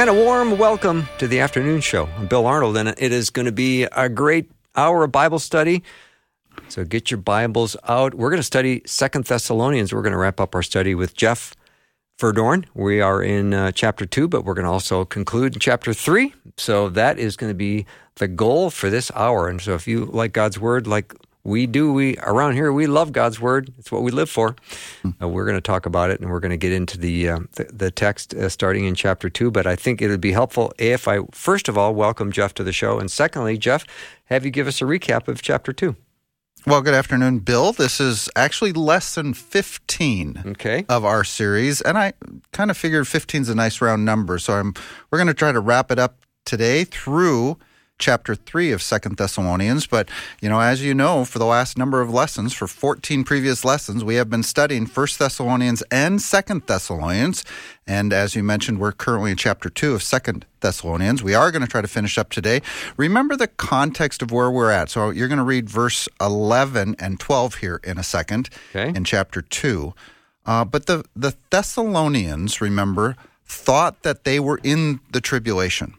And a warm welcome to the afternoon show. I'm Bill Arnold, and it is going to be a great hour of Bible study. So get your Bibles out. We're going to study Second Thessalonians. We're going to wrap up our study with Jeff Verdoorn. We are in uh, chapter two, but we're going to also conclude in chapter three. So that is going to be the goal for this hour. And so if you like God's word, like we do we around here we love god's word it's what we live for uh, we're going to talk about it and we're going to get into the uh, the, the, text uh, starting in chapter 2 but i think it would be helpful if i first of all welcome jeff to the show and secondly jeff have you give us a recap of chapter 2 well, good afternoon, Bill. This is actually lesson 15 okay. of our series, and I kind of figured 15 is a nice round number, so I'm we're going to try to wrap it up today through chapter 3 of Second Thessalonians. But, you know, as you know, for the last number of lessons, for 14 previous lessons, we have been studying First Thessalonians and Second Thessalonians. And as you mentioned, we're currently in chapter 2 of Second Thessalonians. We are going to try to finish up today. Remember the context of where we're at. So you're going to read verse 11 and 12 here in a second okay. in chapter 2. Uh, but the, the Thessalonians, remember, thought that they were in the tribulation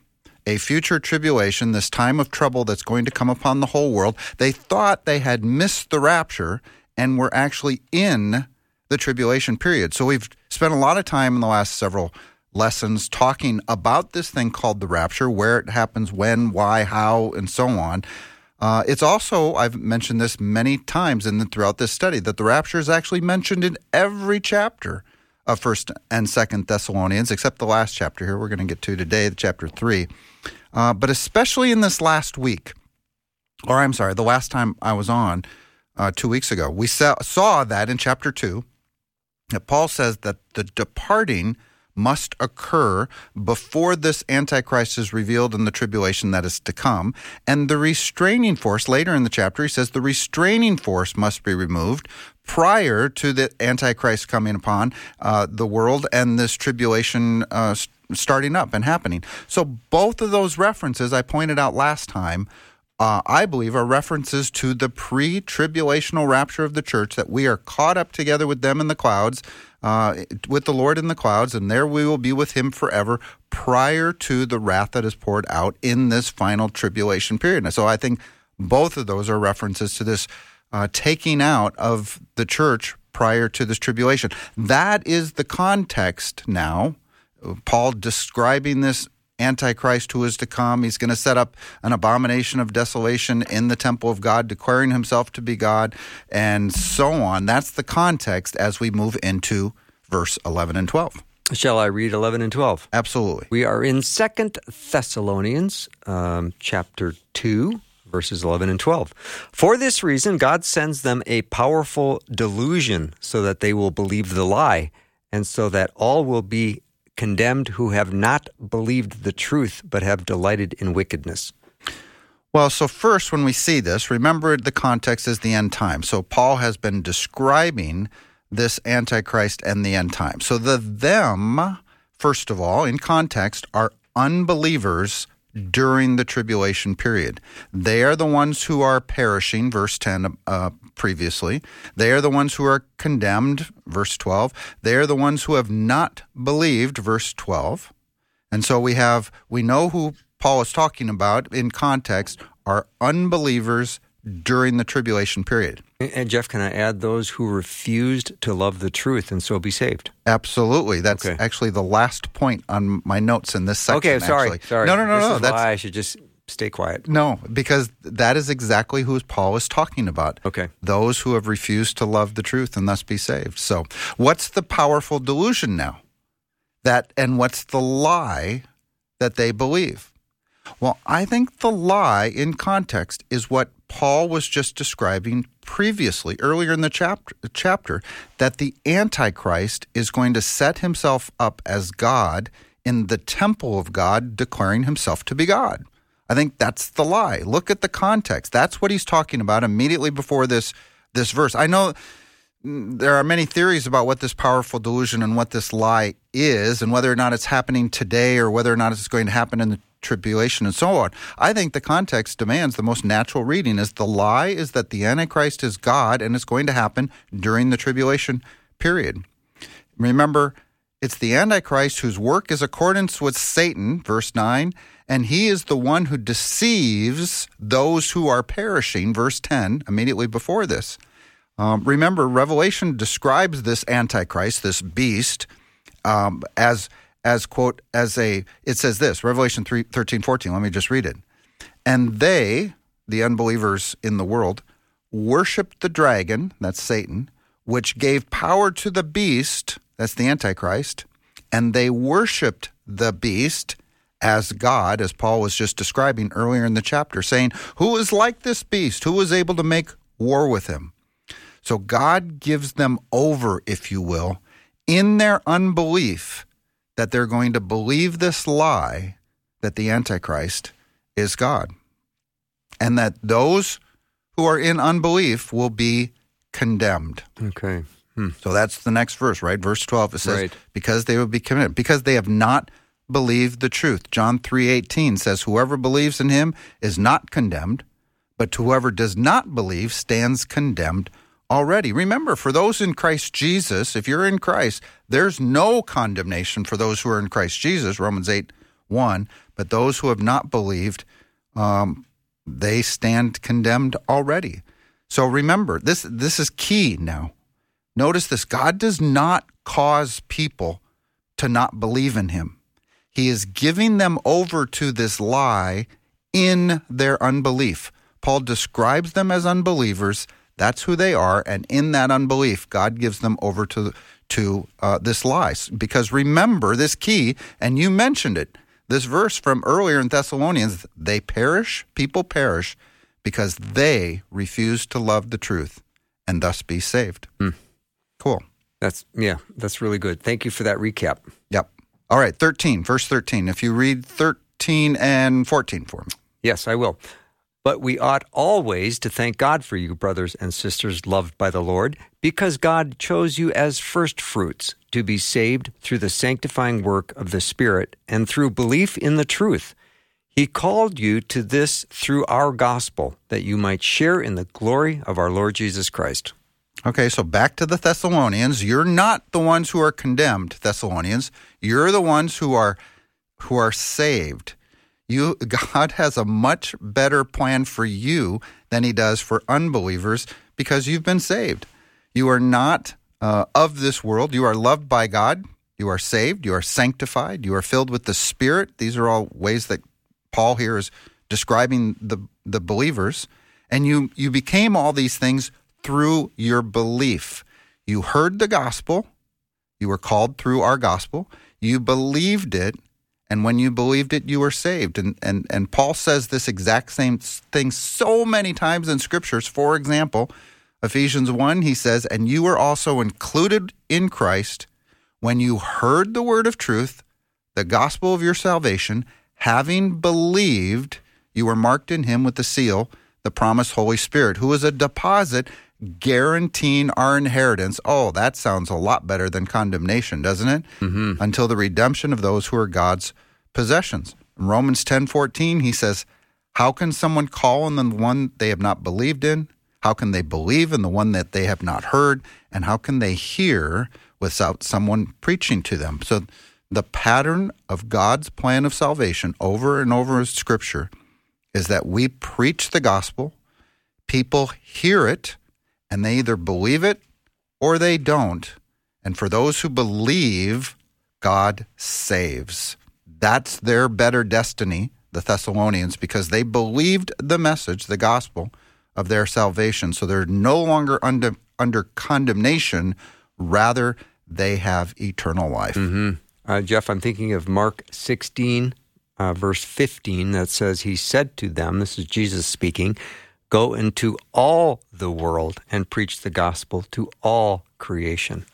a future tribulation, this time of trouble that's going to come upon the whole world. They thought they had missed the rapture and were actually in the tribulation period. So we've spent a lot of time in the last several lessons talking about this thing called the rapture, where it happens, when, why, how, and so on. Uh, it's also, I've mentioned this many times in the, throughout this study, that the rapture is actually mentioned in every chapter of First and Second Thessalonians, except the last chapter here we're going to get to today, chapter three. Uh, but especially in this last week, or I'm sorry, the last time I was on uh, two weeks ago, we saw, saw that in chapter two that Paul says that the departing must occur before this Antichrist is revealed in the tribulation that is to come. And the restraining force, later in the chapter, he says the restraining force must be removed prior to the Antichrist coming upon uh, the world and this tribulation uh, starting up and happening. So both of those references I pointed out last time. Uh, I believe are references to the pre tribulational rapture of the church, that we are caught up together with them in the clouds, uh, with the Lord in the clouds, and there we will be with him forever prior to the wrath that is poured out in this final tribulation period. And so I think both of those are references to this uh, taking out of the church prior to this tribulation. That is the context now. Paul describing this Antichrist who is to come. He's going to set up an abomination of desolation in the temple of God, declaring himself to be God, and so on. That's the context as we move into verse 11 and 12. Shall I read 11 and 12? Absolutely. We are in Second Thessalonians, um, chapter 2, verses 11 and 12. For this reason, God sends them a powerful delusion so that they will believe the lie, and so that all will be condemned who have not believed the truth, but have delighted in wickedness. Well, so first, when we see this, remember the context is the end time. So Paul has been describing this Antichrist and the end time. So the them, first of all, in context, are unbelievers during the tribulation period. They are the ones who are perishing, verse 10 uh, previously. They are the ones who are condemned, verse 12. They are the ones who have not believed, verse 12. And so we have, we know who Paul is talking about in context are unbelievers during the tribulation period. And Jeff, can I add those who refused to love the truth and so be saved? Absolutely. That's okay. actually the last point on my notes in this section. Okay, sorry, actually. sorry. No, no, no, this no. That's why I should just stay quiet. No, because that is exactly who Paul is talking about. Okay. Those who have refused to love the truth and thus be saved. So, what's the powerful delusion now? That and what's the lie that they believe? Well, I think the lie in context is what Paul was just describing previously, earlier in the chapter, chapter, that the Antichrist is going to set himself up as God in the temple of God, declaring himself to be God. I think that's the lie. Look at the context. That's what he's talking about immediately before this this verse. I know Mm, there are many theories about what this powerful delusion and what this lie is, and whether or not it's happening today or whether or not it's going to happen in the tribulation and so on. I think the context demands the most natural reading is the lie is that the Antichrist is God and it's going to happen during the tribulation period. Remember, it's the Antichrist whose work is accordance with Satan, verse 9, and he is the one who deceives those who are perishing, verse 10, immediately before this. Um, remember, Revelation describes this Antichrist, this beast, um, as as quote as a it says this revelation 3, 13 14 let me just read it. And they the unbelievers in the world worshiped the dragon that's satan which gave power to the beast that's the antichrist and they worshiped the beast as god as paul was just describing earlier in the chapter saying who is like this beast? Who is able to make war with him so god gives them over if you will in their unbelief that they're going to believe this lie that the Antichrist is God. And that those who are in unbelief will be condemned. Okay. Hmm. So that's the next verse, right? Verse 12 it says right. because they will be condemned because they have not believed the truth. John 3:18 says whoever believes in him is not condemned, but whoever does not believe stands condemned already. Remember, for those in Christ Jesus, if you're in Christ, there's no condemnation for those who are in Christ Jesus, Romans 8 1. But those who have not believed, um, they stand condemned already. So remember, this, this is key now. Notice this God does not cause people to not believe in him. He is giving them over to this lie in their unbelief. Paul describes them as unbelievers that's who they are, and in that unbelief, God gives them over to to uh, this lie. Because remember this key, and you mentioned it. This verse from earlier in Thessalonians: they perish, people perish, because they refuse to love the truth, and thus be saved. Hmm. Cool. That's yeah, that's really good. Thank you for that recap. Yep. All right, thirteen, verse thirteen. If you read thirteen and fourteen for me. Yes, I will. But we ought always to thank God for you, brothers and sisters loved by the Lord, because God chose you as firstfruits to be saved through the sanctifying work of the Spirit and through belief in the truth. He called you to this through our gospel, that you might share in the glory of our Lord Jesus Christ. Okay, so back to the Thessalonians. You're not the ones who are condemned, Thessalonians. You're the ones who are who are saved. You, God has a much better plan for you than He does for unbelievers because you've been saved. You are not uh, of this world. You are loved by God. You are saved. You are sanctified. You are filled with the Spirit. These are all ways that Paul here is describing the the believers. And you you became all these things through your belief. You heard the gospel. You were called through our gospel. You believed it and when you believed it, you were saved. And, and, and Paul says this exact same thing so many times in scriptures. For example, Ephesians 1, he says, And you were also included in Christ when you heard the word of truth, the gospel of your salvation, having believed, you were marked in him with the seal, the promised Holy Spirit, who is a deposit guaranteeing our inheritance. Oh, that sounds a lot better than condemnation, doesn't it? Mm-hmm. Until the redemption of those who are God's possessions. In Romans 10:14 he says, "How can someone call on the one they have not believed in? How can they believe in the one that they have not heard? And how can they hear without someone preaching to them?" So the pattern of God's plan of salvation over and over in scripture is that we preach the gospel, people hear it, and they either believe it or they don't. And for those who believe, God saves. That's their better destiny, the Thessalonians, because they believed the message, the gospel of their salvation. So they're no longer under, under condemnation, rather, they have eternal life. Mm-hmm. Uh, Jeff, I'm thinking of Mark 16, uh, verse 15, that says, He said to them, this is Jesus speaking, Go into all the world and preach the gospel to all creation.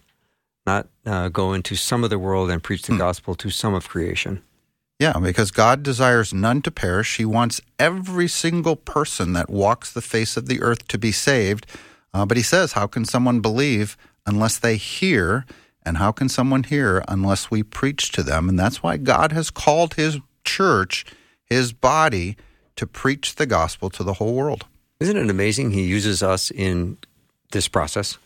not uh, go into some of the world and preach the Hmm. gospel to some of creation. Yeah, because God desires none to perish. He wants every single person that walks the face of the earth to be saved. Uh, but he says, How can someone believe unless they hear? And how can someone hear unless we preach to them? And that's why God has called his church, his body, to preach the gospel to the whole world. Isn't it amazing he uses us in this process?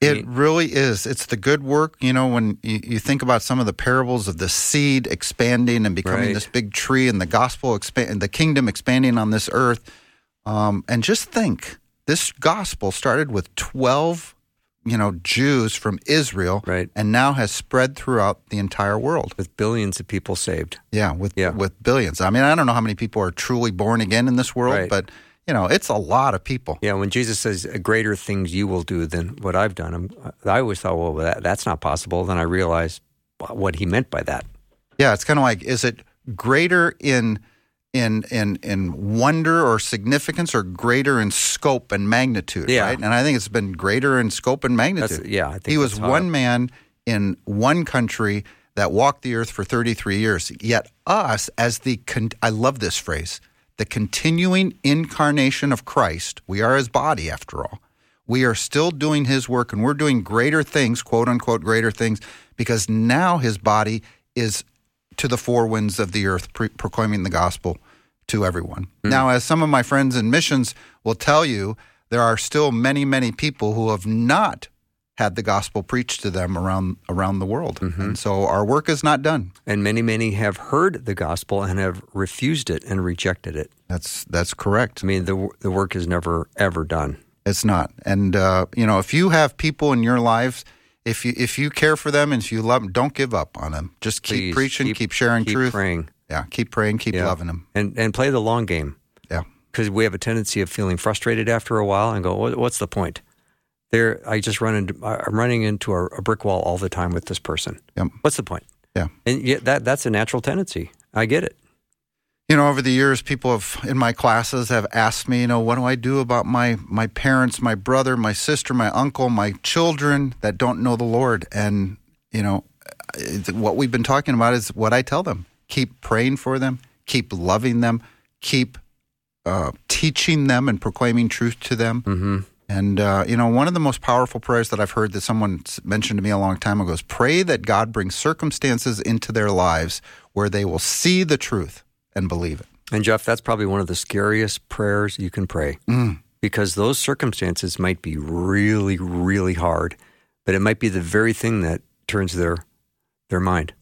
It really is. It's the good work. You know, when you, you think about some of the parables of the seed expanding and becoming Right. this big tree and the gospel expand, the kingdom expanding on this earth. Um, and just think this gospel started with 12, you know, Jews from Israel Right. and now has spread throughout the entire world. With billions of people saved. Yeah, with Yeah. with billions. I mean, I don't know how many people are truly born again in this world, Right. but you know, it's a lot of people. Yeah, when Jesus says greater things you will do than what I've done, I'm, I always thought, well, that, that's not possible. Then I realized what he meant by that. Yeah, it's kind of like is it greater in in in in wonder or significance or greater in scope and magnitude, Yeah. right? And I think it's been greater in scope and That's magnitude. yeah. I think he was that's one man in one country that walked the earth for 33 years. Yet us as the con- I love this phrase, the continuing incarnation of Christ, we are his body after all. We are still doing his work and we're doing greater things, quote unquote greater things because now his body is to the four winds of the earth pre- proclaiming the gospel to everyone. Hmm. Now as some of my friends in missions will tell you, there are still many many people who have not had the gospel preached to them around around the world. And so our work is not done. And many, many have heard the gospel and have refused it and rejected it. That's that's correct. I mean, the the work is never ever done. It's not. And uh, you know, if you have people in your lives, if you if you care for them and if you love them, don't give up on them. Just keep Please, preaching, keep, sharing keep truth. praying, Yeah, keep praying, keep Yeah. loving them. and and play the long game. Yeah. because we have a tendency of feeling frustrated after a while and go, "What's the point?" There, I just run into I'm running into a, a brick wall all the time with this person. Yep. What's the point? Yeah. and yet that that's a natural tendency. I get it. You know, over the years, people have in my classes have asked me, you know, what do I do about my my parents, my brother, my sister, my uncle, my children that don't know the Lord? And you know, what we've been talking about is what I tell them: keep praying for them, keep loving them, keep uh, teaching them and proclaiming truth to them. hmm And uh, you know, one of the most powerful prayers that I've heard that someone mentioned to me a long time ago is pray that God brings circumstances into their lives where they will see the truth and believe it. And Jeff, that's probably one of the scariest prayers you can pray because those circumstances might be really, really hard, but it might be the very thing that turns their their mind.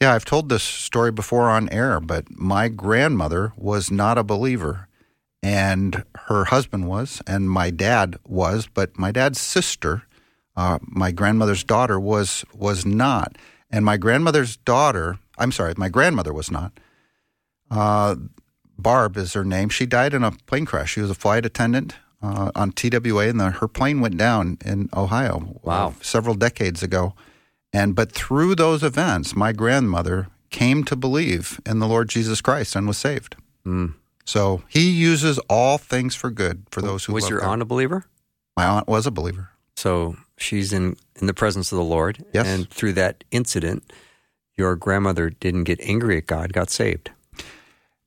Yeah, I've told this story before on air, but my grandmother was not a believer, and her husband was, and my dad was, but my dad's sister, uh, my grandmother's daughter, was was not, and my grandmother's daughter, I'm sorry, my grandmother was not. Uh, Barb is her name. She died in a plane crash. She was a flight attendant uh, on TWA, and the, her plane went down in Ohio. Wow. uh, several decades ago. And but through those events, my grandmother came to believe in the Lord Jesus Christ and was saved. Mm. So He uses all things for good for those who Was your God. aunt a believer? My aunt was a believer. So she's in, in the presence of the Lord. Yes. And through that incident, your grandmother didn't get angry at God, got saved.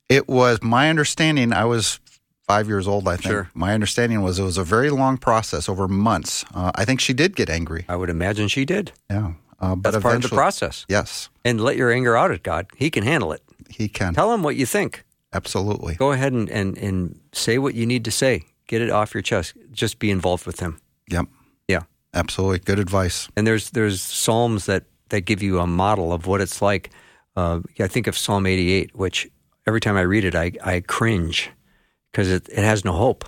It was my understanding. I was five years old. I think Sure. my understanding was it was a very long process over months. Uh, I think she did get angry. I would imagine she did. Yeah, uh, but That's part of the process. Yes, And let your anger out at God. He can handle it. he can Tell him what you think. Absolutely. Go ahead and, and, and say what you need to say. Get it off your chest. Just be involved with him. Yep, Yeah. absolutely. Good advice. And there's there's psalms that, that give you a model of what it's like. Uh, I think of Psalm 88, which every time I read it, I, I cringe because it, it has no hope.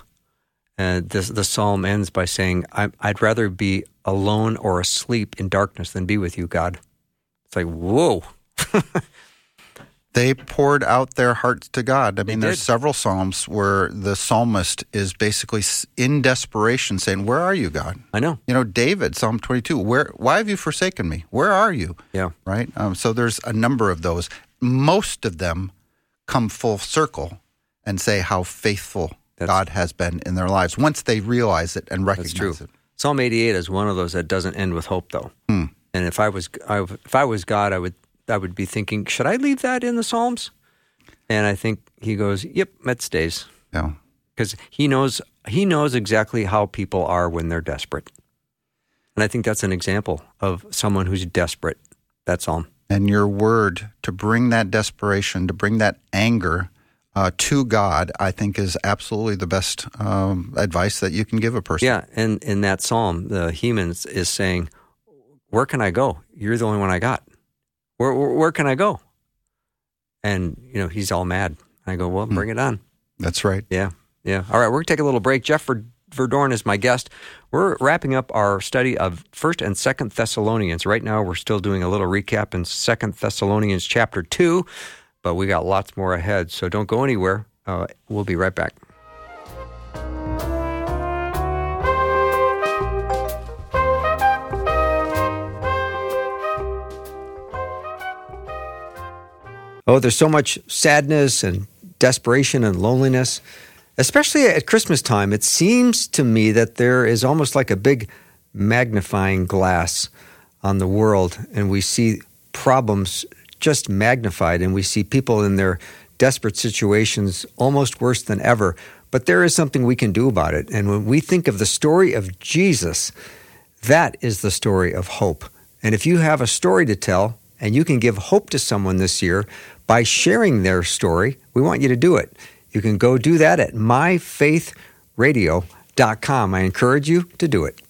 And this, the psalm ends by saying, I, I'd rather be alone or asleep in darkness than be with you, God. It's like, whoa. They poured out their hearts to God. I mean, there's several psalms where the psalmist is basically in desperation saying, "Where are you, God?" I know. You know, David, Psalm 22, "Where? Why have you forsaken me? Where are you?" Yeah. Right. Um, so there's a number of those. Most of them come full circle and say how faithful That's- God has been in their lives once they realize it and recognize true. it. Psalm 88 is one of those that doesn't end with hope, though. Hmm. And if I was I, if I was God, I would I would be thinking, should I leave that in the Psalms? And I think he goes, "Yep, that stays," Yeah. because he knows he knows exactly how people are when they're desperate. And I think that's an example of someone who's desperate. That's all. And your word to bring that desperation, to bring that anger uh, to God, I think is absolutely the best um, advice that you can give a person. Yeah, and in that psalm, the Heman is saying, "Where can I go? You're the only one I got. Where where, where can I go?" And you know he's all mad. I go, "Well, bring it on." That's right. Yeah, yeah. All right, we're gonna take a little break. Jeff Ver- Verdoorn is my guest. We're wrapping up our study of First and Second Thessalonians. Right now, we're still doing a little recap in Second Thessalonians chapter two, but we got lots more ahead. So don't go anywhere. Uh, we'll be right back. Oh, there's so much sadness and desperation and loneliness, especially at Christmas time. It seems to me that there is almost like a big magnifying glass on the world, and we see problems just magnified, and we see people in their desperate situations almost worse than ever. But there is something we can do about it. And when we think of the story of Jesus, that is the story of hope. And if you have a story to tell and you can give hope to someone this year by sharing their story, we want you to do it. You can go do that at myfaithradio.com. I encourage you to do it.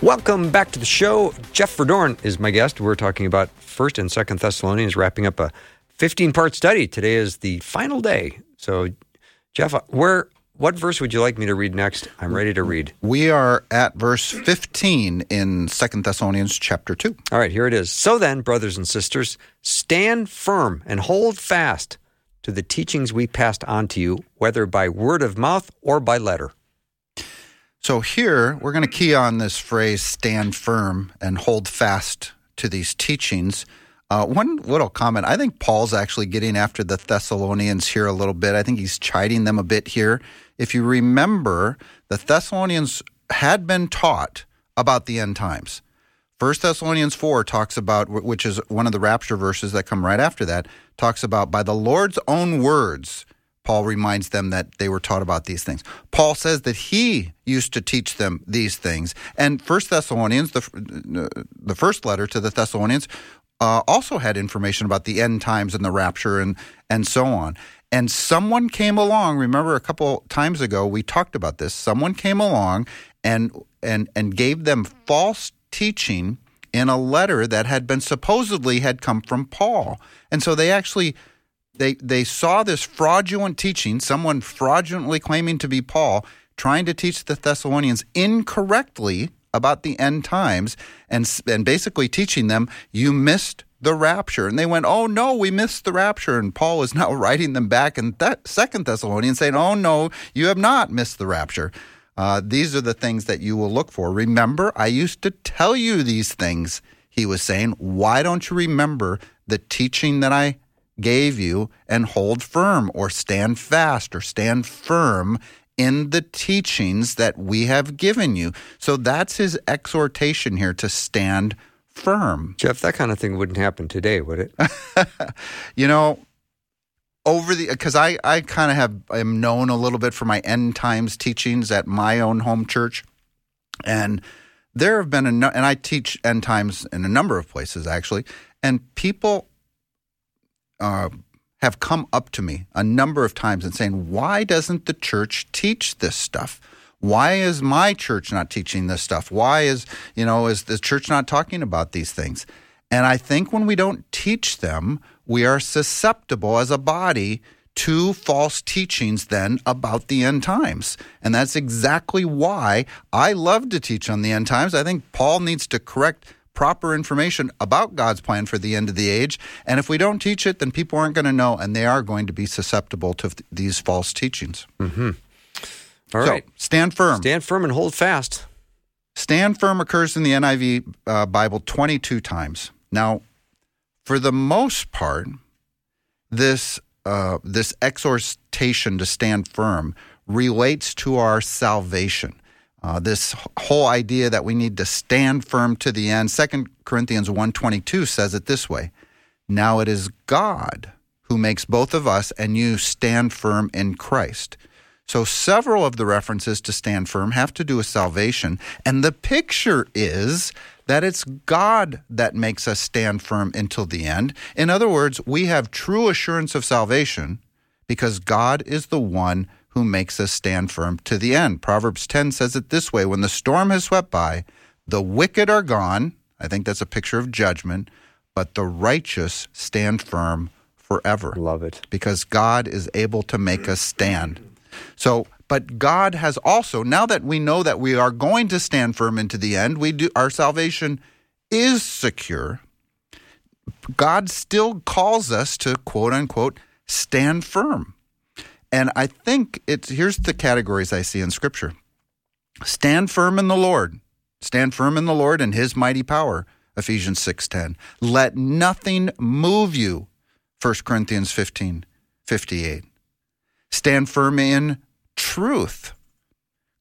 Welcome back to the show. Jeff Verdoorn is my guest. We're talking about First and Second Thessalonians, wrapping up a 15-part study. Today is the final day. So, Jeff, where what verse would you like me to read next? I'm ready to read. We are at verse 15 in Second Thessalonians chapter 2. All right, here it is. So then, brothers and sisters, stand firm and hold fast to the teachings we passed on to you, whether by word of mouth or by letter. So here we're going to key on this phrase stand firm and hold fast to these teachings. Uh, one little comment I think Paul's actually getting after the Thessalonians here a little bit. I think he's chiding them a bit here. If you remember, the Thessalonians had been taught about the end times. First Thessalonians 4 talks about, which is one of the rapture verses that come right after that, talks about by the Lord's own words, Paul reminds them that they were taught about these things. Paul says that he used to teach them these things. And First Thessalonians, the, the first letter to the Thessalonians, uh, also had information about the end times and the rapture and, and so on. And someone came along. Remember, a couple times ago we talked about this. Someone came along and and and gave them false teaching in a letter that had been supposedly had come from Paul. And so they actually they they saw this fraudulent teaching, someone fraudulently claiming to be Paul, trying to teach the Thessalonians incorrectly about the end times and and basically teaching them you missed the rapture. And they went oh no we missed the rapture. And paul is now writing them back in that second thessalonians saying oh no you have not missed the rapture. Uh, these are the things that you will look for. Remember i used to tell you these things he was saying. Why don't you remember the teaching that i gave you and hold firm or stand fast or stand firm in the teachings that we have given you. So that's his exhortation here to stand firm. Jeff, that kind of thing wouldn't happen today, would it? you know, over the because I I kind of have am known a little bit for my end times teachings at my own home church, and there have been a no, and I teach end times in a number of places actually, and people uh, have come up to me a number of times and saying, why doesn't the church teach this stuff? Why is my church not teaching this stuff? Why is, you know, is the church not talking about these things? And I think when we don't teach them, we are susceptible as a body to false teachings then about the end times. And that's exactly why I love to teach on the end times. I think Paul needs to correct proper information about God's plan for the end of the age. And if we don't teach it, then people aren't going to know, and they are going to be susceptible to th- these false teachings. Mm-hmm. All so, right. stand firm. Stand firm and hold fast. Stand firm occurs in the NIV uh, Bible 22 times. Now, for the most part, this uh, this exhortation to stand firm relates to our salvation. Uh, this whole idea that we need to stand firm to the end. Second Corinthians 1.22 says it this way. Now it is God who makes both of us and you stand firm in Christ. So several of the references to stand firm have to do with salvation. And the picture is that it's God that makes us stand firm until the end. In other words, we have true assurance of salvation because God is the one who makes us stand firm to the end. Proverbs 10 says it this way When the storm has swept by, the wicked are gone. I think that's a picture of judgment, but the righteous stand firm forever. Love it. Because God is able to make us stand. So, but God has also, now that we know that we are going to stand firm into the end, we do our salvation is secure. God still calls us to quote unquote stand firm. And I think it's here's the categories I see in scripture. Stand firm in the Lord. Stand firm in the Lord and his mighty power. Ephesians 6:10. Let nothing move you. 1 Corinthians 15, 58. Stand firm in truth.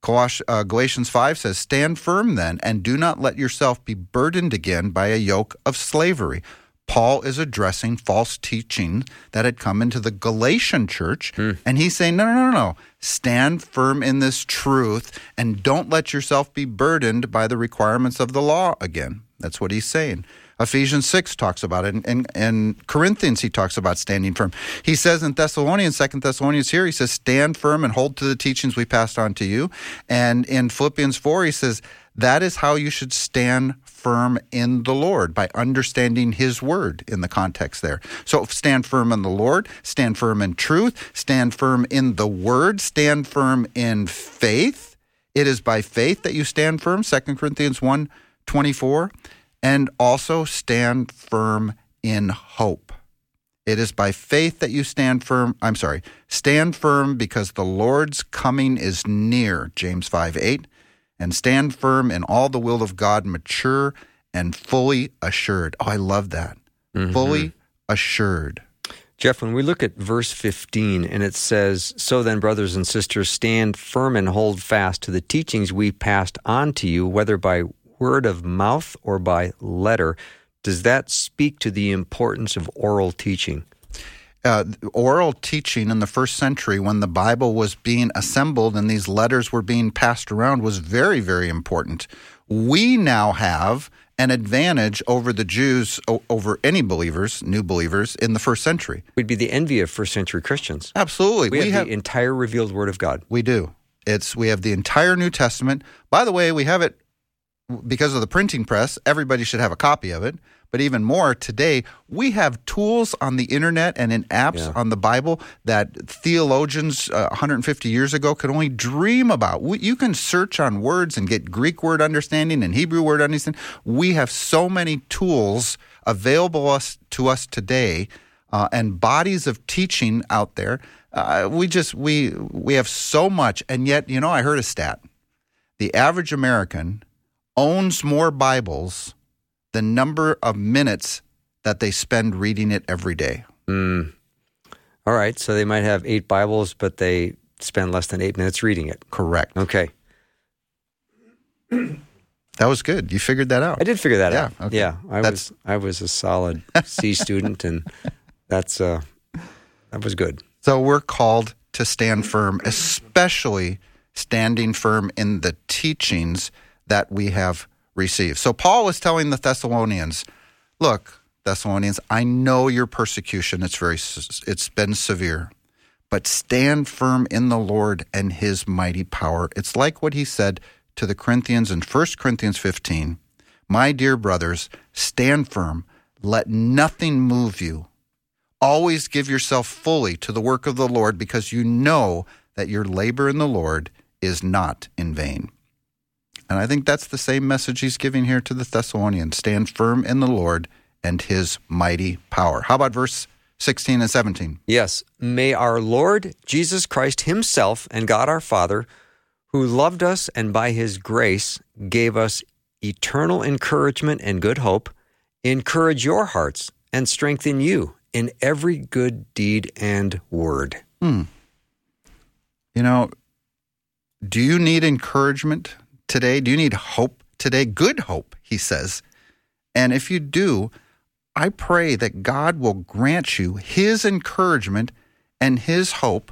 Uh, Galatians 5 says, Stand firm then, and do not let yourself be burdened again by a yoke of slavery. Paul is addressing false teaching that had come into the Galatian church. Mm. And he's saying, no, no, no, no. Stand firm in this truth and don't let yourself be burdened by the requirements of the law again. That's what he's saying. Ephesians 6 talks about it. And in Corinthians, he talks about standing firm. He says in Thessalonians, Second Thessalonians here, he says, stand firm and hold to the teachings we passed on to you. And in Philippians 4, he says, that is how you should stand firm in the Lord by understanding His word in the context there. So stand firm in the Lord, stand firm in truth, stand firm in the word, stand firm in faith. It is by faith that you stand firm, 2 Corinthians 1 24, and also stand firm in hope. It is by faith that you stand firm. I'm sorry, stand firm because the Lord's coming is near, James 5 8 and stand firm in all the will of God, mature and fully assured. Oh, I love that. Mm-hmm. Fully assured. Jeff, when we look at verse 15 and it says, So then, brothers and sisters, stand firm and hold fast to the teachings we passed on to you, whether by word of mouth or by letter. Does that speak to the importance of oral teaching? uh, oral teaching in the first century when the Bible was being assembled and these letters were being passed around was very, very important. We now have an advantage over the Jews, over any believers, new believers in the first century. We'd be the envy of first century Christians. Absolutely. We, we have, have the entire revealed Word of God. We do. It's we have the entire New Testament. By the way, we have it because of the printing press. Everybody should have a copy of it. But even more, today we have tools on the internet and in apps yeah. on the Bible that theologians uh, 150 years ago could only dream about. We, you can search on words and get Greek word understanding and Hebrew word understanding. We have so many tools available us, to us today uh, and bodies of teaching out there. Uh, we just we we have so much, and yet you know I heard a stat: the average American owns more Bibles the number of minutes that they spend reading it every day. Mm. All right. So they might have eight Bibles, but they spend less than eight minutes reading it. Correct. Okay. That was good. You figured that out. I did figure that yeah, out. Okay. Yeah, I that's... was I was a solid C student, and that's uh, that was good. So we're called to stand firm, especially standing firm in the teachings that we have received. So Paul was telling the Thessalonians, look, Thessalonians, I know your persecution. It's very it's been severe. But stand firm in the Lord and his mighty power. It's like what he said to the Corinthians in 1 Corinthians 15. My dear brothers, stand firm. Let nothing move you. Always give yourself fully to the work of the Lord because you know that your labor in the Lord is not in vain. And I think that's the same message he's giving here to the Thessalonians stand firm in the Lord and his mighty power. How about verse 16 and 17? Yes. May our Lord Jesus Christ himself and God our Father, who loved us and by his grace gave us eternal encouragement and good hope, encourage your hearts and strengthen you in every good deed and word. Hmm. You know, do you need encouragement today? Do you need hope today? Good hope, he says. And if you do, I pray that God will grant you his encouragement and his hope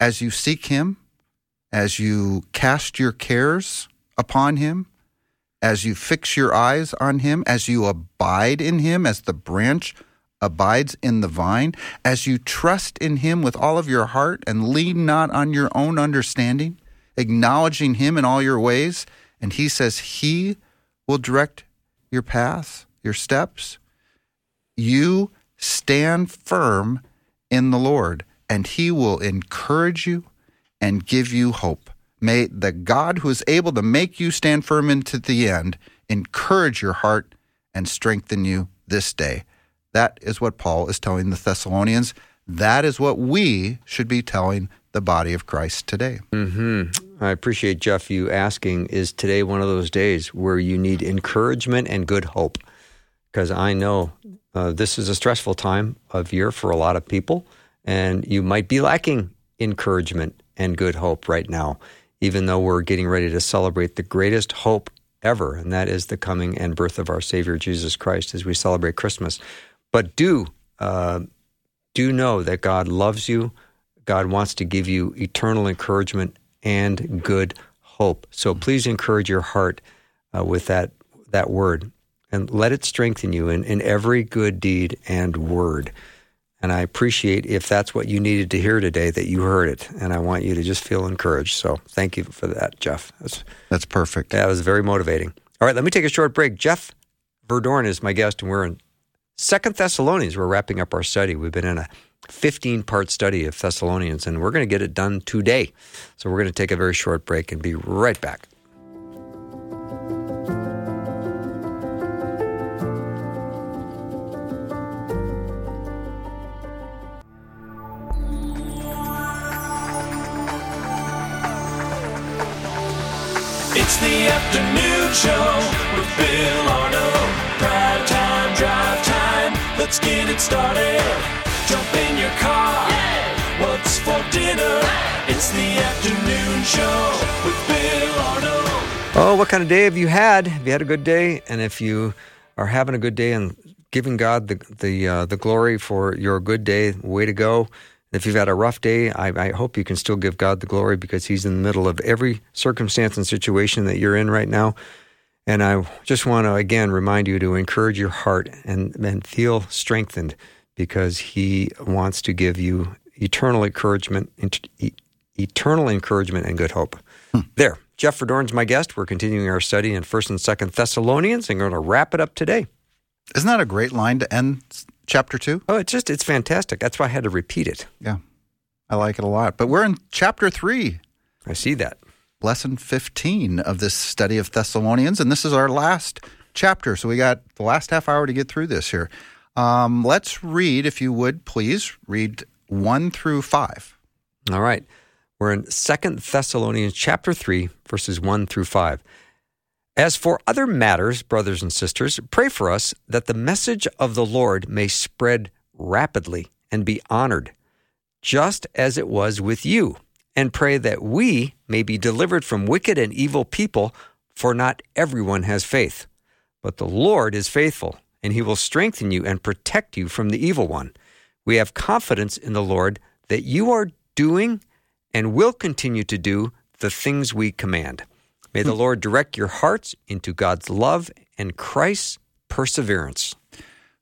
as you seek him, as you cast your cares upon him, as you fix your eyes on him, as you abide in him, as the branch abides in the vine, as you trust in him with all of your heart and lean not on your own understanding, acknowledging him in all your ways. And he says he will direct your paths, your steps. You stand firm in the Lord, and he will encourage you and give you hope. May the God who is able to make you stand firm into the end encourage your heart and strengthen you this day. That is what Paul is telling the Thessalonians. That is what we should be telling the body of Christ today. hmm I appreciate Jeff you asking. Is today one of those days where you need encouragement and good hope? Because I know uh, this is a stressful time of year for a lot of people, and you might be lacking encouragement and good hope right now, even though we're getting ready to celebrate the greatest hope ever, and that is the coming and birth of our Savior Jesus Christ as we celebrate Christmas. But do uh, do know that God loves you. God wants to give you eternal encouragement and good hope. So please encourage your heart uh, with that that word and let it strengthen you in, in every good deed and word. And I appreciate if that's what you needed to hear today, that you heard it. And I want you to just feel encouraged. So thank you for that, Jeff. That's, That's perfect. that was very motivating. All right, let me take a short break. Jeff Verdoorn is my guest, and we're in Second Thessalonians. We're wrapping up our study. We've been in a 15 part study of Thessalonians, and we're going to get it done today. So we're going to take a very short break and be right back. It's the afternoon show with Bill Arnold. Prime time, drive time. Let's get it started. Jump in your car. What's for dinner? It's the afternoon show with Bill Arnold. Oh, what kind of day have you had? Have you had a good day? And if you are having a good day and giving God the the uh, the glory for your good day, way to go. If you've had a rough day, I, I hope you can still give God the glory because He's in the middle of every circumstance and situation that you're in right now. And I just want to again remind you to encourage your heart and, and feel strengthened because He wants to give you eternal encouragement, eternal encouragement and good hope. Hmm. There, Jeff Verdoorn's my guest. We're continuing our study in First and Second Thessalonians, and we're going to wrap it up today. Isn't that a great line to end chapter two? Oh, it's just it's fantastic. That's why I had to repeat it. Yeah, I like it a lot. But we're in chapter three, I see that. lesson 15 of this study of Thessalonians, and this is our last chapter. So we got the last half hour to get through this here. Um, let's read, if you would, please, read one through five. All right. We're in Second Thessalonians chapter 3, verses 1 through 5. As for other matters, brothers and sisters, pray for us that the message of the Lord may spread rapidly and be honored, just as it was with you, and pray that we may be delivered from wicked and evil people, for not everyone has faith. But the Lord is faithful, and he will strengthen you and protect you from the evil one. We have confidence in the Lord that you are doing and will continue to do the things we command. May the hmm. Lord direct your hearts into God's love and Christ's perseverance.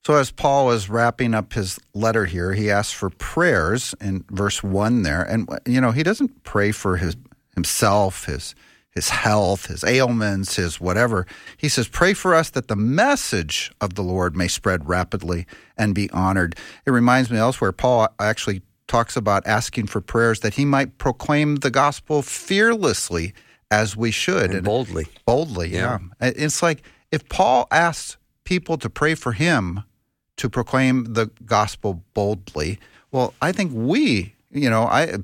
So, as Paul is wrapping up his letter here, he asks for prayers in verse one there, and you know he doesn't pray for his himself, his his health, his ailments, his whatever. He says, "Pray for us that the message of the Lord may spread rapidly and be honored." It reminds me elsewhere. Paul actually talks about asking for prayers that he might proclaim the gospel fearlessly as we should And boldly. boldly. Yeah. It's like if Paul asks people to pray for him to proclaim the gospel boldly, well, I think we, you know, I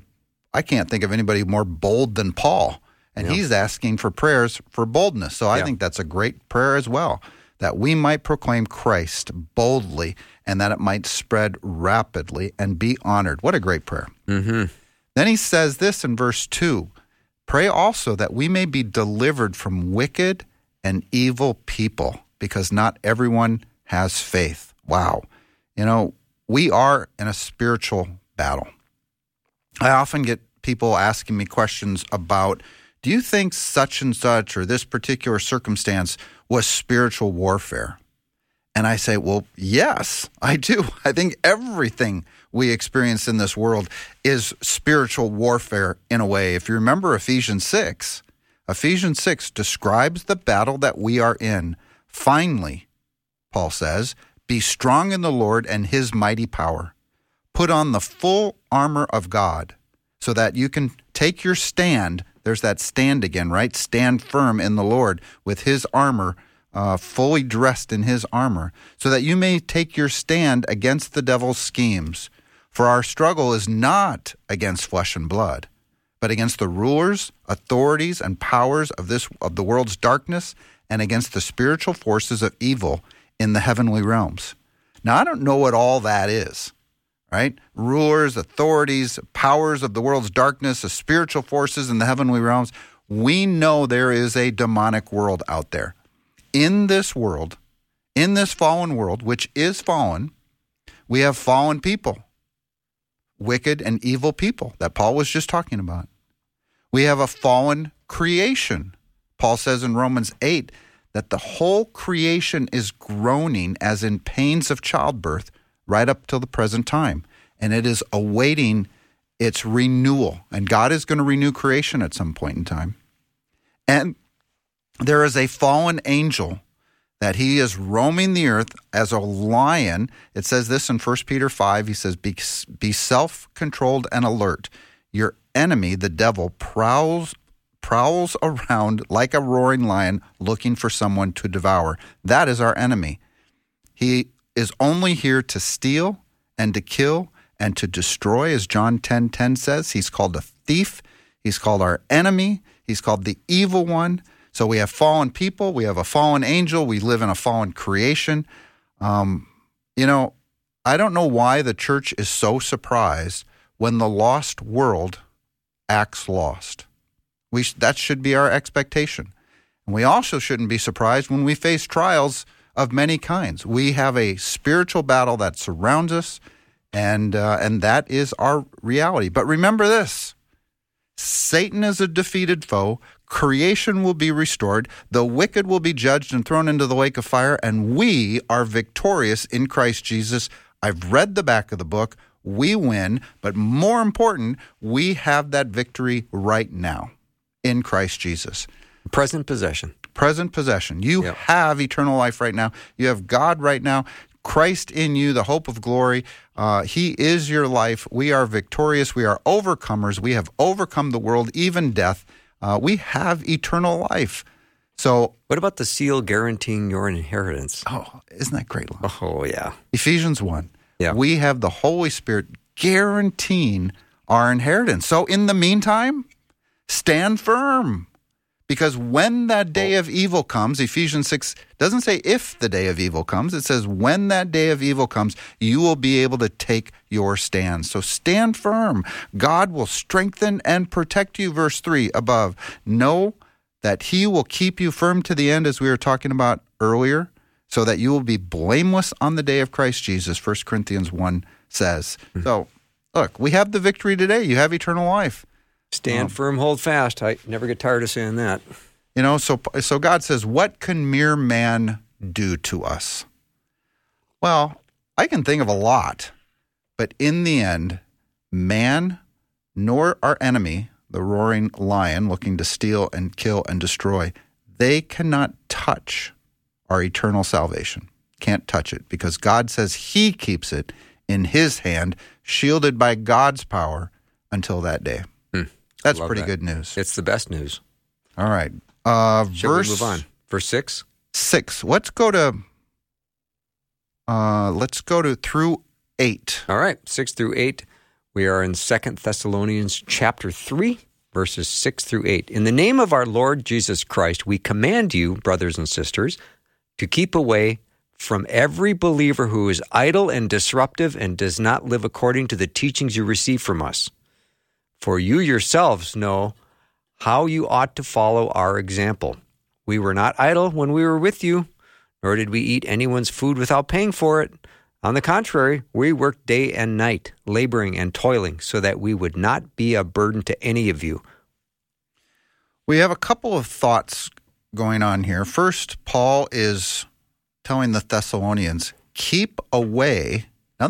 I can't think of anybody more bold than Paul. And he's asking for prayers for boldness. So I Yeah. think that's a great prayer as well. that we might proclaim Christ boldly and that it might spread rapidly and be honored. What a great prayer. Mm-hmm. Then he says this in verse 2 Pray also that we may be delivered from wicked and evil people, because not everyone has faith. Wow. You know, we are in a spiritual battle. I often get people asking me questions about do you think such and such or this particular circumstance was spiritual warfare? And I say, well, yes, I do. I think everything we experience in this world is spiritual warfare in a way. If you remember Ephesians 6, Ephesians 6 describes the battle that we are in. Finally, Paul says, be strong in the Lord and his mighty power. Put on the full armor of God so that you can take your stand. There's that stand again, right? Stand firm in the Lord with his armor, uh, fully dressed in his armor, so that you may take your stand against the devil's schemes. For our struggle is not against flesh and blood, but against the rulers, authorities, and powers of this of the world's darkness, and against the spiritual forces of evil in the heavenly realms. Now I don't know what all that is right? Rulers, authorities, powers of the world's darkness, the spiritual forces in the heavenly realms. We know there is a demonic world out there. In this world, in this fallen world, which is fallen, we have fallen people, wicked and evil people that Paul was just talking about. We have a fallen creation. Paul says in Romans 8 that the whole creation is groaning as in pains of childbirth right up till the present time. And it is awaiting its renewal. And God is going to renew creation at some point in time. And there is a fallen angel that he is roaming the earth as a lion. It says this in 1 Peter 5. He says, Be, be self controlled and alert. Your enemy, the devil, prowls prowls around like a roaring lion looking for someone to devour. That is our enemy. He is only here to steal and to kill and to destroy, as John 10 10 says. He's called a thief. He's called our enemy. He's called the evil one. So we have fallen people. We have a fallen angel. We live in a fallen creation. Um, you know, I don't know why the church is so surprised when the lost world acts lost. We that should be our expectation. And we also shouldn't be surprised when we face trials of many kinds. We have a spiritual battle that surrounds us, and uh, and that is our reality. But remember this: Satan is a defeated foe. Creation will be restored. The wicked will be judged and thrown into the lake of fire, and we are victorious in Christ Jesus. I've read the back of the book. We win, but more important, we have that victory right now in Christ Jesus. Present possession. Present possession. You Yep. have eternal life right now. You have God right now. Christ in you, the hope of glory. Uh, he is your life. We are victorious. We are overcomers. We have overcome the world, even death. Uh, we have eternal life. So, What about the seal guaranteeing your inheritance? oh, isn't that great? Lon? Oh, yeah. Ephesians 1. Yeah. We have the Holy Spirit guaranteeing our inheritance. So, in the meantime, stand firm. Because when that day oh. of evil comes, Ephesians 6 doesn't say if the day of evil comes, it says when that day of evil comes, you will be able to take your stand. So stand firm. God will strengthen and protect you. Verse 3 above. Know that he will keep you firm to the end, as we were talking about earlier, so that you will be blameless on the day of Christ Jesus, 1 Corinthians 1 says. Hmm. So, look, we have the victory today. You have eternal life. Stand oh. firm, hold fast. I never get tired of saying that. You know, so so God says, "What can mere man do to us?" Well, I can think of a lot, but in the end, man nor our enemy, the roaring lion looking to steal and kill and destroy, they cannot touch our eternal salvation. Can't touch it because God says he keeps it in his hand, shielded by God's power until that day. That's Love pretty that. good news. It's the best news. All right. Uh, Shall verse we move on? Verse 6? six. Let's go to. Uh, let's go to through eight. All right, 6 through 8. We are in Second Thessalonians chapter 3, verses 6 through 8. In the name of our Lord Jesus Christ, we command you, brothers and sisters, to keep away from every believer who is idle and disruptive and does not live according to the teachings you receive from us. For you yourselves know how you ought to follow our example. We were not idle when we were with you, nor did we eat anyone's food without paying for it. On the contrary, we worked day and night, laboring and toiling, so that we would not be a burden to any of you. We have a couple of thoughts going on here. First, Paul is telling the Thessalonians, keep away. Now,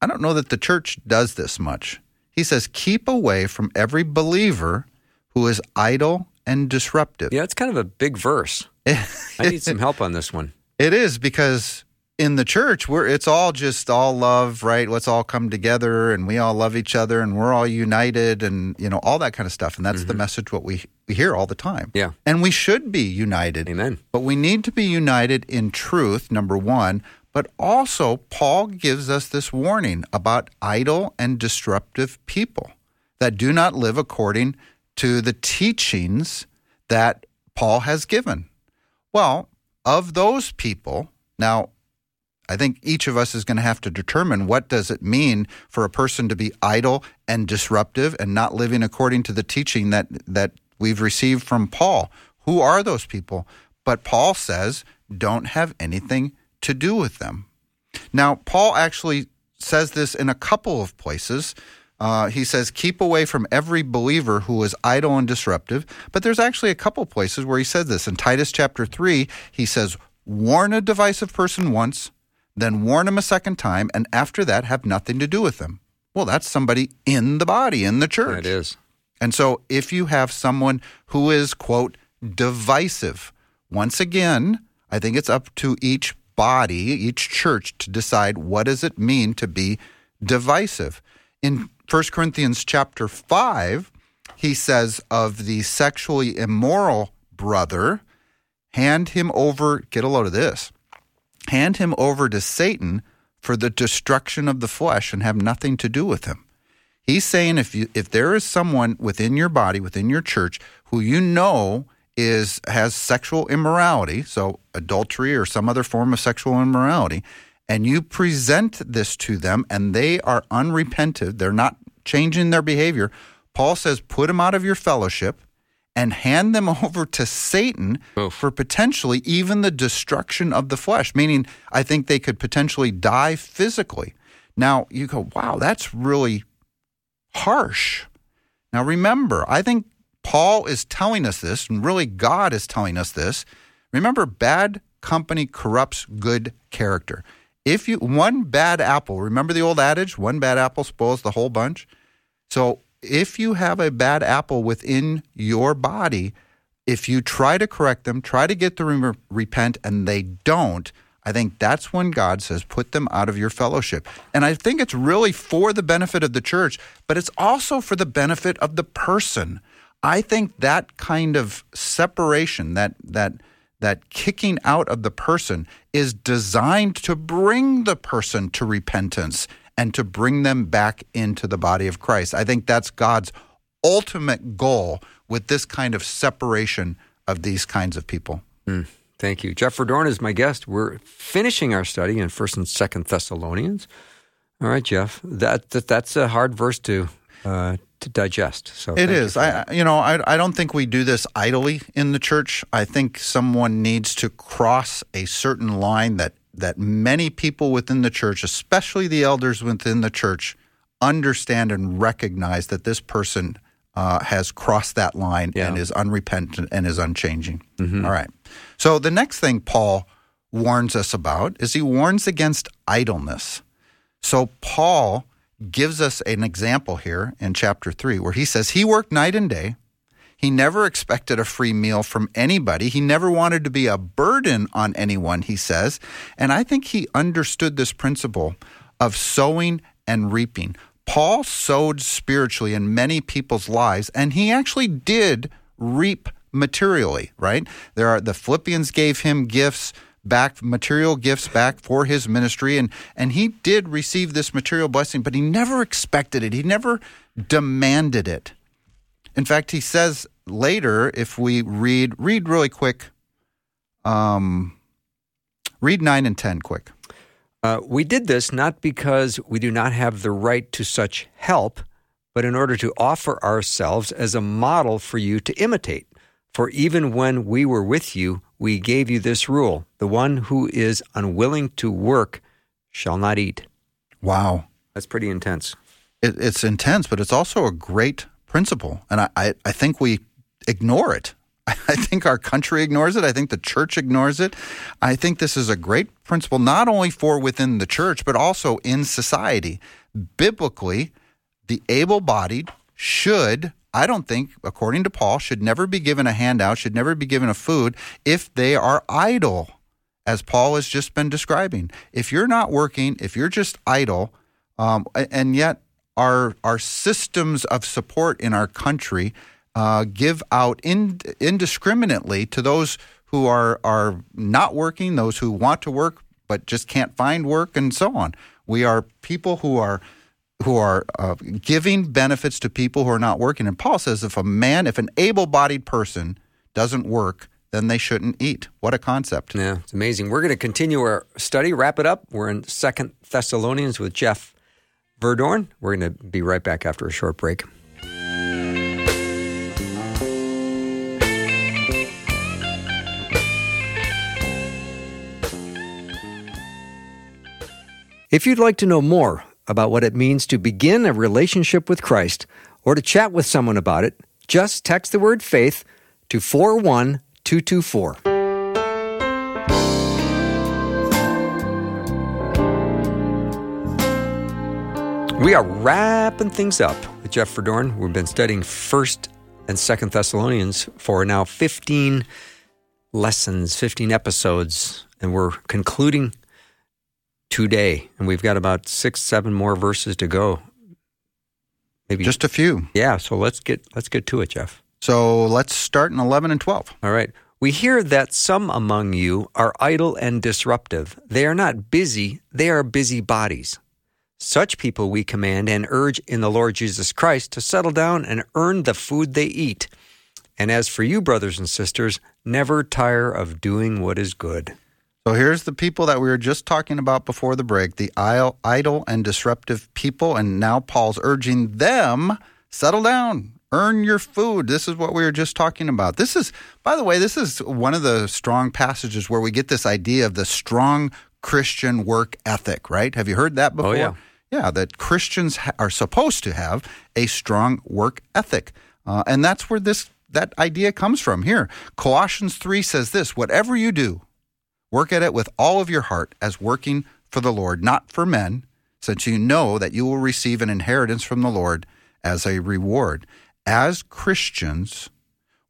I don't know that the church does this much. He says, keep away from every believer who is idle and disruptive. Yeah, it's kind of a big verse. I need some help on this one. It is because in the church, we're it's all just all love, right? Let's all come together and we all love each other and we're all united and you know all that kind of stuff. And that's the mm-hmm. message what we, we hear all the time. Yeah. And we should be united. Amen. But we need to be united in truth, number one. But also, Paul gives us this warning about idle and disruptive people that do not live according to the teachings that Paul has given. Well, of those people, now I think each of us is going to have to determine what does it mean for a person to be idle and disruptive and not living according to the teaching that that we've received from Paul. Who are those people? But Paul says don't have anything to do with them. Now, Paul actually says this in a couple of places. Uh, he says, keep away from every believer who is idle and disruptive. But there's actually a couple places where he says this. In Titus chapter 3, he says, warn a divisive person once, then warn him a second time, and after that, have nothing to do with them. Well, that's somebody in the body, in the church. It is. And so if you have someone who is, quote, divisive, once again, I think it's up to each body, each church to decide what does it mean to be divisive. In 1 Corinthians chapter 5, he says of the sexually immoral brother, hand him over, get a load of this, hand him over to Satan for the destruction of the flesh and have nothing to do with him. He's saying if you if there is someone within your body, within your church, who you know is has sexual immorality, so adultery or some other form of sexual immorality, and you present this to them and they are unrepented, they're not changing their behavior, Paul says put them out of your fellowship and hand them over to Satan Oof. for potentially even the destruction of the flesh, meaning I think they could potentially die physically. Now, you go, wow, that's really harsh. Now, remember, I think Paul is telling us this, and really God is telling us this. Remember, bad company corrupts good character. If you one bad apple, remember the old adage, one bad apple spoils the whole bunch. So if you have a bad apple within your body, if you try to correct them, try to get them to repent, and they don't, I think that's when God says, put them out of your fellowship. And I think it's really for the benefit of the church, but it's also for the benefit of the person. I think that kind of separation, that that that kicking out of the person is designed to bring the person to repentance and to bring them back into the body of Christ. I think that's God's ultimate goal with this kind of separation of these kinds of people. Thank you. Jeff Verdoorn is my guest. We're finishing our study in 1st and 2nd Thessalonians. All right, Jeff. That, that That's a hard verse to uh, to digest. So It you is. that. I, you know, I, I don't think we do this idly in the church. I think someone needs to cross a certain line that that many people within the church, especially the elders within the church, understand and recognize that this person uh, has crossed that line Yeah. and is unrepentant and is unchanging. All right. So the next thing Paul warns us about is he warns against idleness. So Paul gives us an example here in chapter 3 where he says he worked night and day. He never expected a free meal from anybody. He never wanted to be a burden on anyone, he says. And I think he understood this principle of sowing and reaping. Paul sowed spiritually in many people's lives, and he actually did reap materially, right? There are the Philippians gave him gifts back material gifts back for his ministry and and he did receive this material blessing but he never expected it he never demanded it in fact he says later if we read read really quick um Read 9 and 10 quick. Uh, we did this not because we do not have the right to such help, but in order to offer ourselves as a model for you to imitate. For even when we were with you, we gave you this rule the one who is unwilling to work shall not eat. Wow. That's pretty intense. It, it's intense, but it's also a great principle. And I, I, I think we ignore it. I think our country ignores it. I think the church ignores it. I think this is a great principle, not only for within the church, but also in society. Biblically, the able bodied should, I don't think, according to Paul, should never be given a handout, should never be given a food if they are idle, as Paul has just been describing. If you're not working, if you're just idle, um, and yet our our systems of support in our country uh, give out in, indiscriminately to those who are are not working, those who want to work but just can't find work, and so on. We are people who are who are uh, giving benefits to people who are not working. And Paul says, if a man, if an able-bodied person doesn't work, then they shouldn't eat. What a concept! Yeah, it's amazing. We're going to continue our study, wrap it up. We're in Second Thessalonians with Jeff Verdoorn. We're going to be right back after a short break. If you'd like to know more about what it means to begin a relationship with Christ or to chat with someone about it, just text the word faith to 41224. We are wrapping things up with Jeff Verdoorn. We've been studying 1st and 2nd Thessalonians for now 15 lessons, 15 episodes, and we're concluding today. And we've got about six, seven more verses to go. Maybe Just a few. yeah. So let's get let's get to it, Jeff. So let's start in 11 and 12. All right. We hear that some among you are idle and disruptive. They are not busy, they are busy bodies. Such people we command and urge in the Lord Jesus Christ to settle down and earn the food they eat. And as for you, brothers and sisters, never tire of doing what is good. So here's the people that we were just talking about before the break the idle, and disruptive people. And now Paul's urging them settle down, earn your food. This is what we were just talking about. This is, by the way, this is one of the strong passages where we get this idea of the strong Christian work ethic, right? Have you heard that before? yeah. Yeah, that Christians ha- are supposed to have a strong work ethic. Uh, and that's where this that idea comes from here. Colossians 3 says this, whatever you do, Work at it with all of your heart as working for the Lord, not for men, since you know that you will receive an inheritance from the Lord as a reward. As Christians,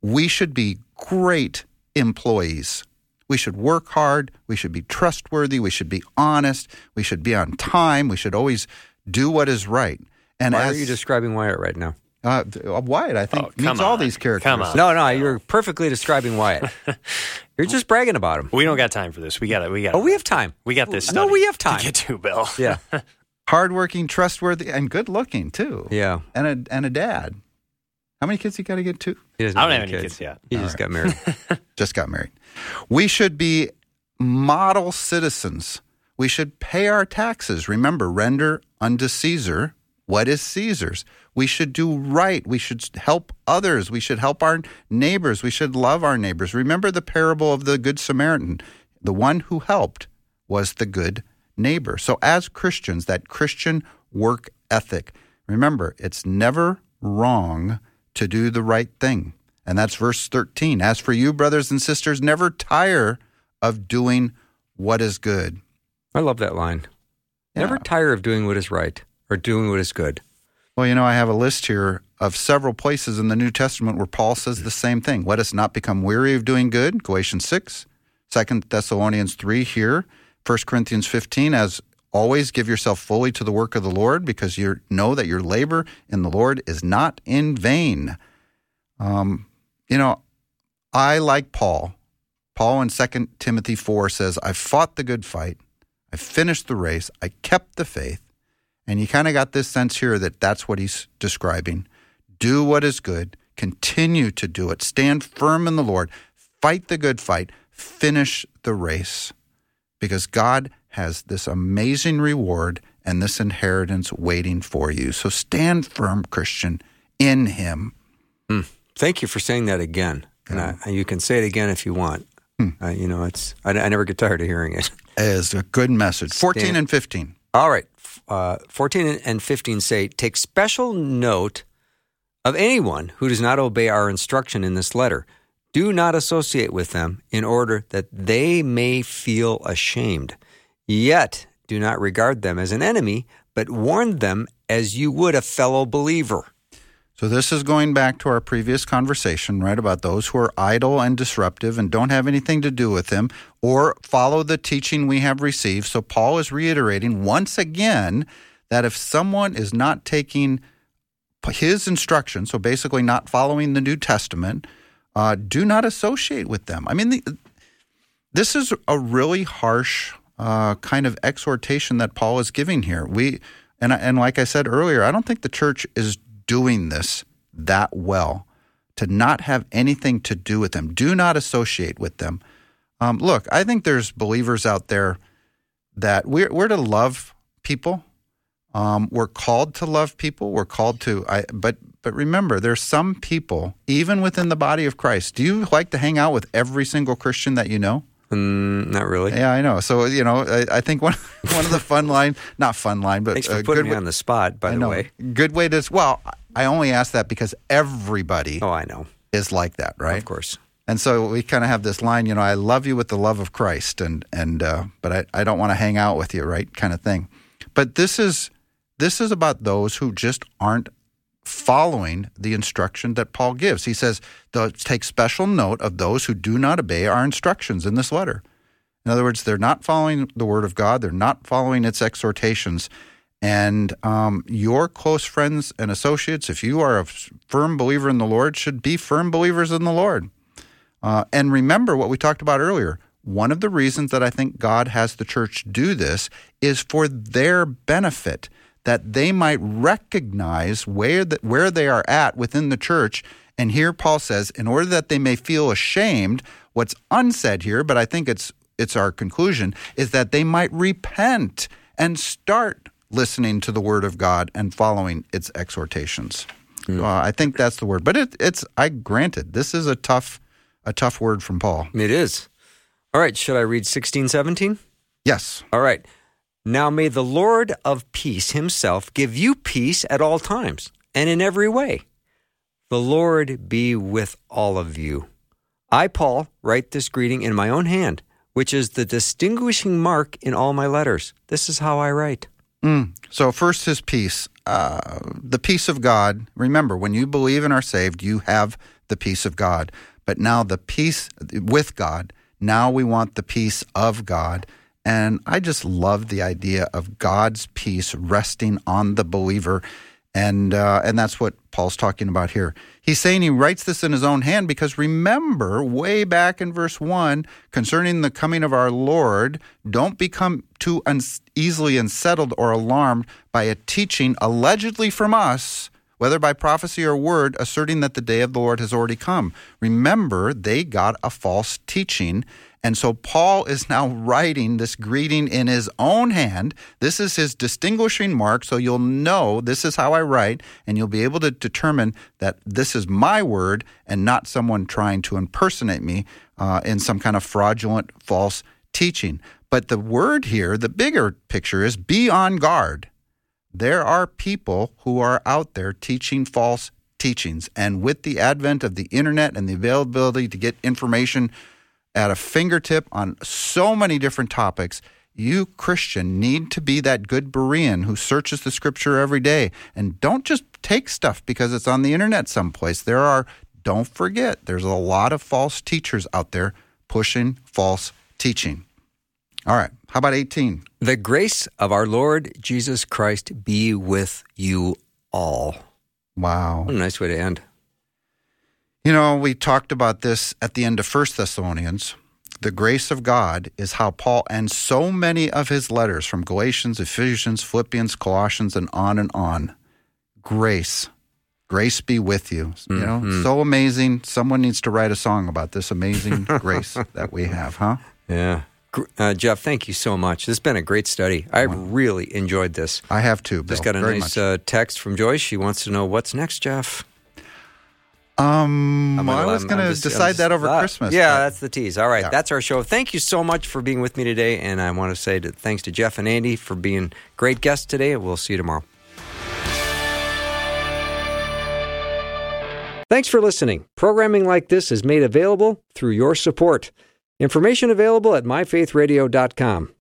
we should be great employees. We should work hard. We should be trustworthy. We should be honest. We should be on time. We should always do what is right. And Why as are you describing Wyatt right now? Uh, Wyatt, I think Oh, come meets all these characters. Come on. No, no, you're perfectly describing Wyatt. you're just bragging about him. We don't got time for this. We got it. We got. It. Oh, we have time. We got this. No, we have time. to get to, Bill. Yeah. Hardworking, trustworthy, and good looking too. Yeah. And a and a dad. How many kids you got to get to? He doesn't I don't have have any kids yet. He just got married. just got married. We should be model citizens. We should pay our taxes. Remember, render unto Caesar what is Caesar's. We should do right. We should help others. We should help our neighbors. We should love our neighbors. Remember the parable of the Good Samaritan. The one who helped was the good neighbor. So, as Christians, that Christian work ethic, remember, it's never wrong to do the right thing. And that's verse 13. As for you, brothers and sisters, never tire of doing what is good. I love that line. Never tire of doing what is right or doing what is good. Well, you know, I have a list here of several places in the New Testament where Paul says the same thing. Let us not become weary of doing good, Galatians 6, 2 Thessalonians 3 here, 1 Corinthians 15, as always give yourself fully to the work of the Lord because you know that your labor in the Lord is not in vain. Um, you know, I like Paul. Paul in 2 Timothy 4 says, I fought the good fight. I finished the race. I kept the faith. And you kind of got this sense here that that's what he's describing. Do what is good, continue to do it, stand firm in the Lord, fight the good fight, finish the race. because God has this amazing reward and this inheritance waiting for you. So stand firm, Christian, in Him. Thank you for saying that again. And I, you can say it again if you want. Uh, you know, it's I, I never get tired of hearing it. it. Is a good message. 14 Stand- and 15. All right. Uh, 14 and 15 say, Take special note of anyone who does not obey our instruction in this letter. Do not associate with them in order that they may feel ashamed. Yet do not regard them as an enemy, but warn them as you would a fellow believer. So this is going back to our previous conversation, right, about those who are idle and disruptive and don't have anything to do with him or follow the teaching we have received. So Paul is reiterating once again that if someone is not taking his instruction, so basically not following the New Testament, uh, do not associate with them. I mean, the, this is a really harsh uh, kind of exhortation that Paul is giving here. We and and like I said earlier, I don't think the church is doing this that well to not have anything to do with them. Do not associate with them. Um, look, I think there's believers out there that we're we're to love people. Um, we're called to love people. We're called to. I, but but remember, there's some people even within the body of Christ. Do you like to hang out with every single Christian that you know? Mm, not really. Yeah, I know. So you know, I, I think one one of the fun line, not fun line, but Thanks for putting good me way, on the spot, by I the know, way. good way to. Well, I only ask that because everybody Oh, I know. is like that, right? Of course. And so we kind of have this line, you know, I love you with the love of Christ, and and uh, but I, I don't want to hang out with you, right? Kind of thing. But this is this is about those who just aren't following the instruction that Paul gives. He says, take special note of those who do not obey our instructions in this letter." In other words, they're not following the word of God. They're not following its exhortations. And um, your close friends and associates, if you are a firm believer in the Lord, should be firm believers in the Lord. Uh, and remember what we talked about earlier. One of the reasons that I think God has the church do this is for their benefit, that they might recognize where the, where they are at within the church. And here Paul says, in order that they may feel ashamed, what's unsaid here, but I think it's it's our conclusion, is that they might repent and start listening to the word of God and following its exhortations. Uh, I think that's the word. But it, it's I granted this is a tough a tough word from Paul. It is. All right. Should I read 16, 17? Yes. All right. Now may the Lord of peace himself give you peace at all times and in every way. The Lord be with all of you. I, Paul, write this greeting in my own hand, which is the distinguishing mark in all my letters. This is how I write. So first, his peace, uh, the peace of God. Remember, when you believe and are saved, you have the peace of God. But now the peace with God. Now we want the peace of God. And I just love the idea of God's peace resting on the believer. And uh, and that's what Paul's talking about here. He's saying he writes this in his own hand because remember, way back in verse one, concerning the coming of our Lord, don't become too un- easily unsettled or alarmed by a teaching allegedly from us, whether by prophecy or word, asserting that the day of the Lord has already come. Remember, they got a false teaching. And so Paul is now writing this greeting in his own hand. This is his distinguishing mark. So you'll know this is how I write, and you'll be able to determine that this is my word and not someone trying to impersonate me uh, in some kind of fraudulent, false teaching. But the word here, the bigger picture is be on guard. There are people who are out there teaching false teachings. And with the advent of the internet and the availability to get information at a fingertip on so many different topics, you, Christian, need to be that good Berean who searches the scripture every day. And don't just take stuff because it's on the internet someplace. There are, don't forget, there's a lot of false teachers out there pushing false teaching. All right, how about 18? The grace of our Lord Jesus Christ be with you all. Wow. What a nice way to end. You know, we talked about this at the end of First Thessalonians. The grace of God is how Paul ends so many of his letters from Galatians, Ephesians, Philippians, Colossians, and on and on. Grace. Grace be with you. You know, so amazing. Someone needs to write a song about this amazing grace that we have, huh? Yeah. Uh, Jeff, thank you so much. This has been a great study. I really enjoyed this. I have too. Bill, Just got a very nice uh, text from Joyce. She wants to know what's next, Jeff. Um, I was going to decide just- that over ah, Christmas. Yeah, but- that's the tease. All right, Yeah. that's our show. Thank you so much for being with me today, and I want to say to, thanks to Jeff and Andy for being great guests today. We'll see you tomorrow. Thanks for listening. Programming like this is made available through your support. Information available at myfaithradio.com.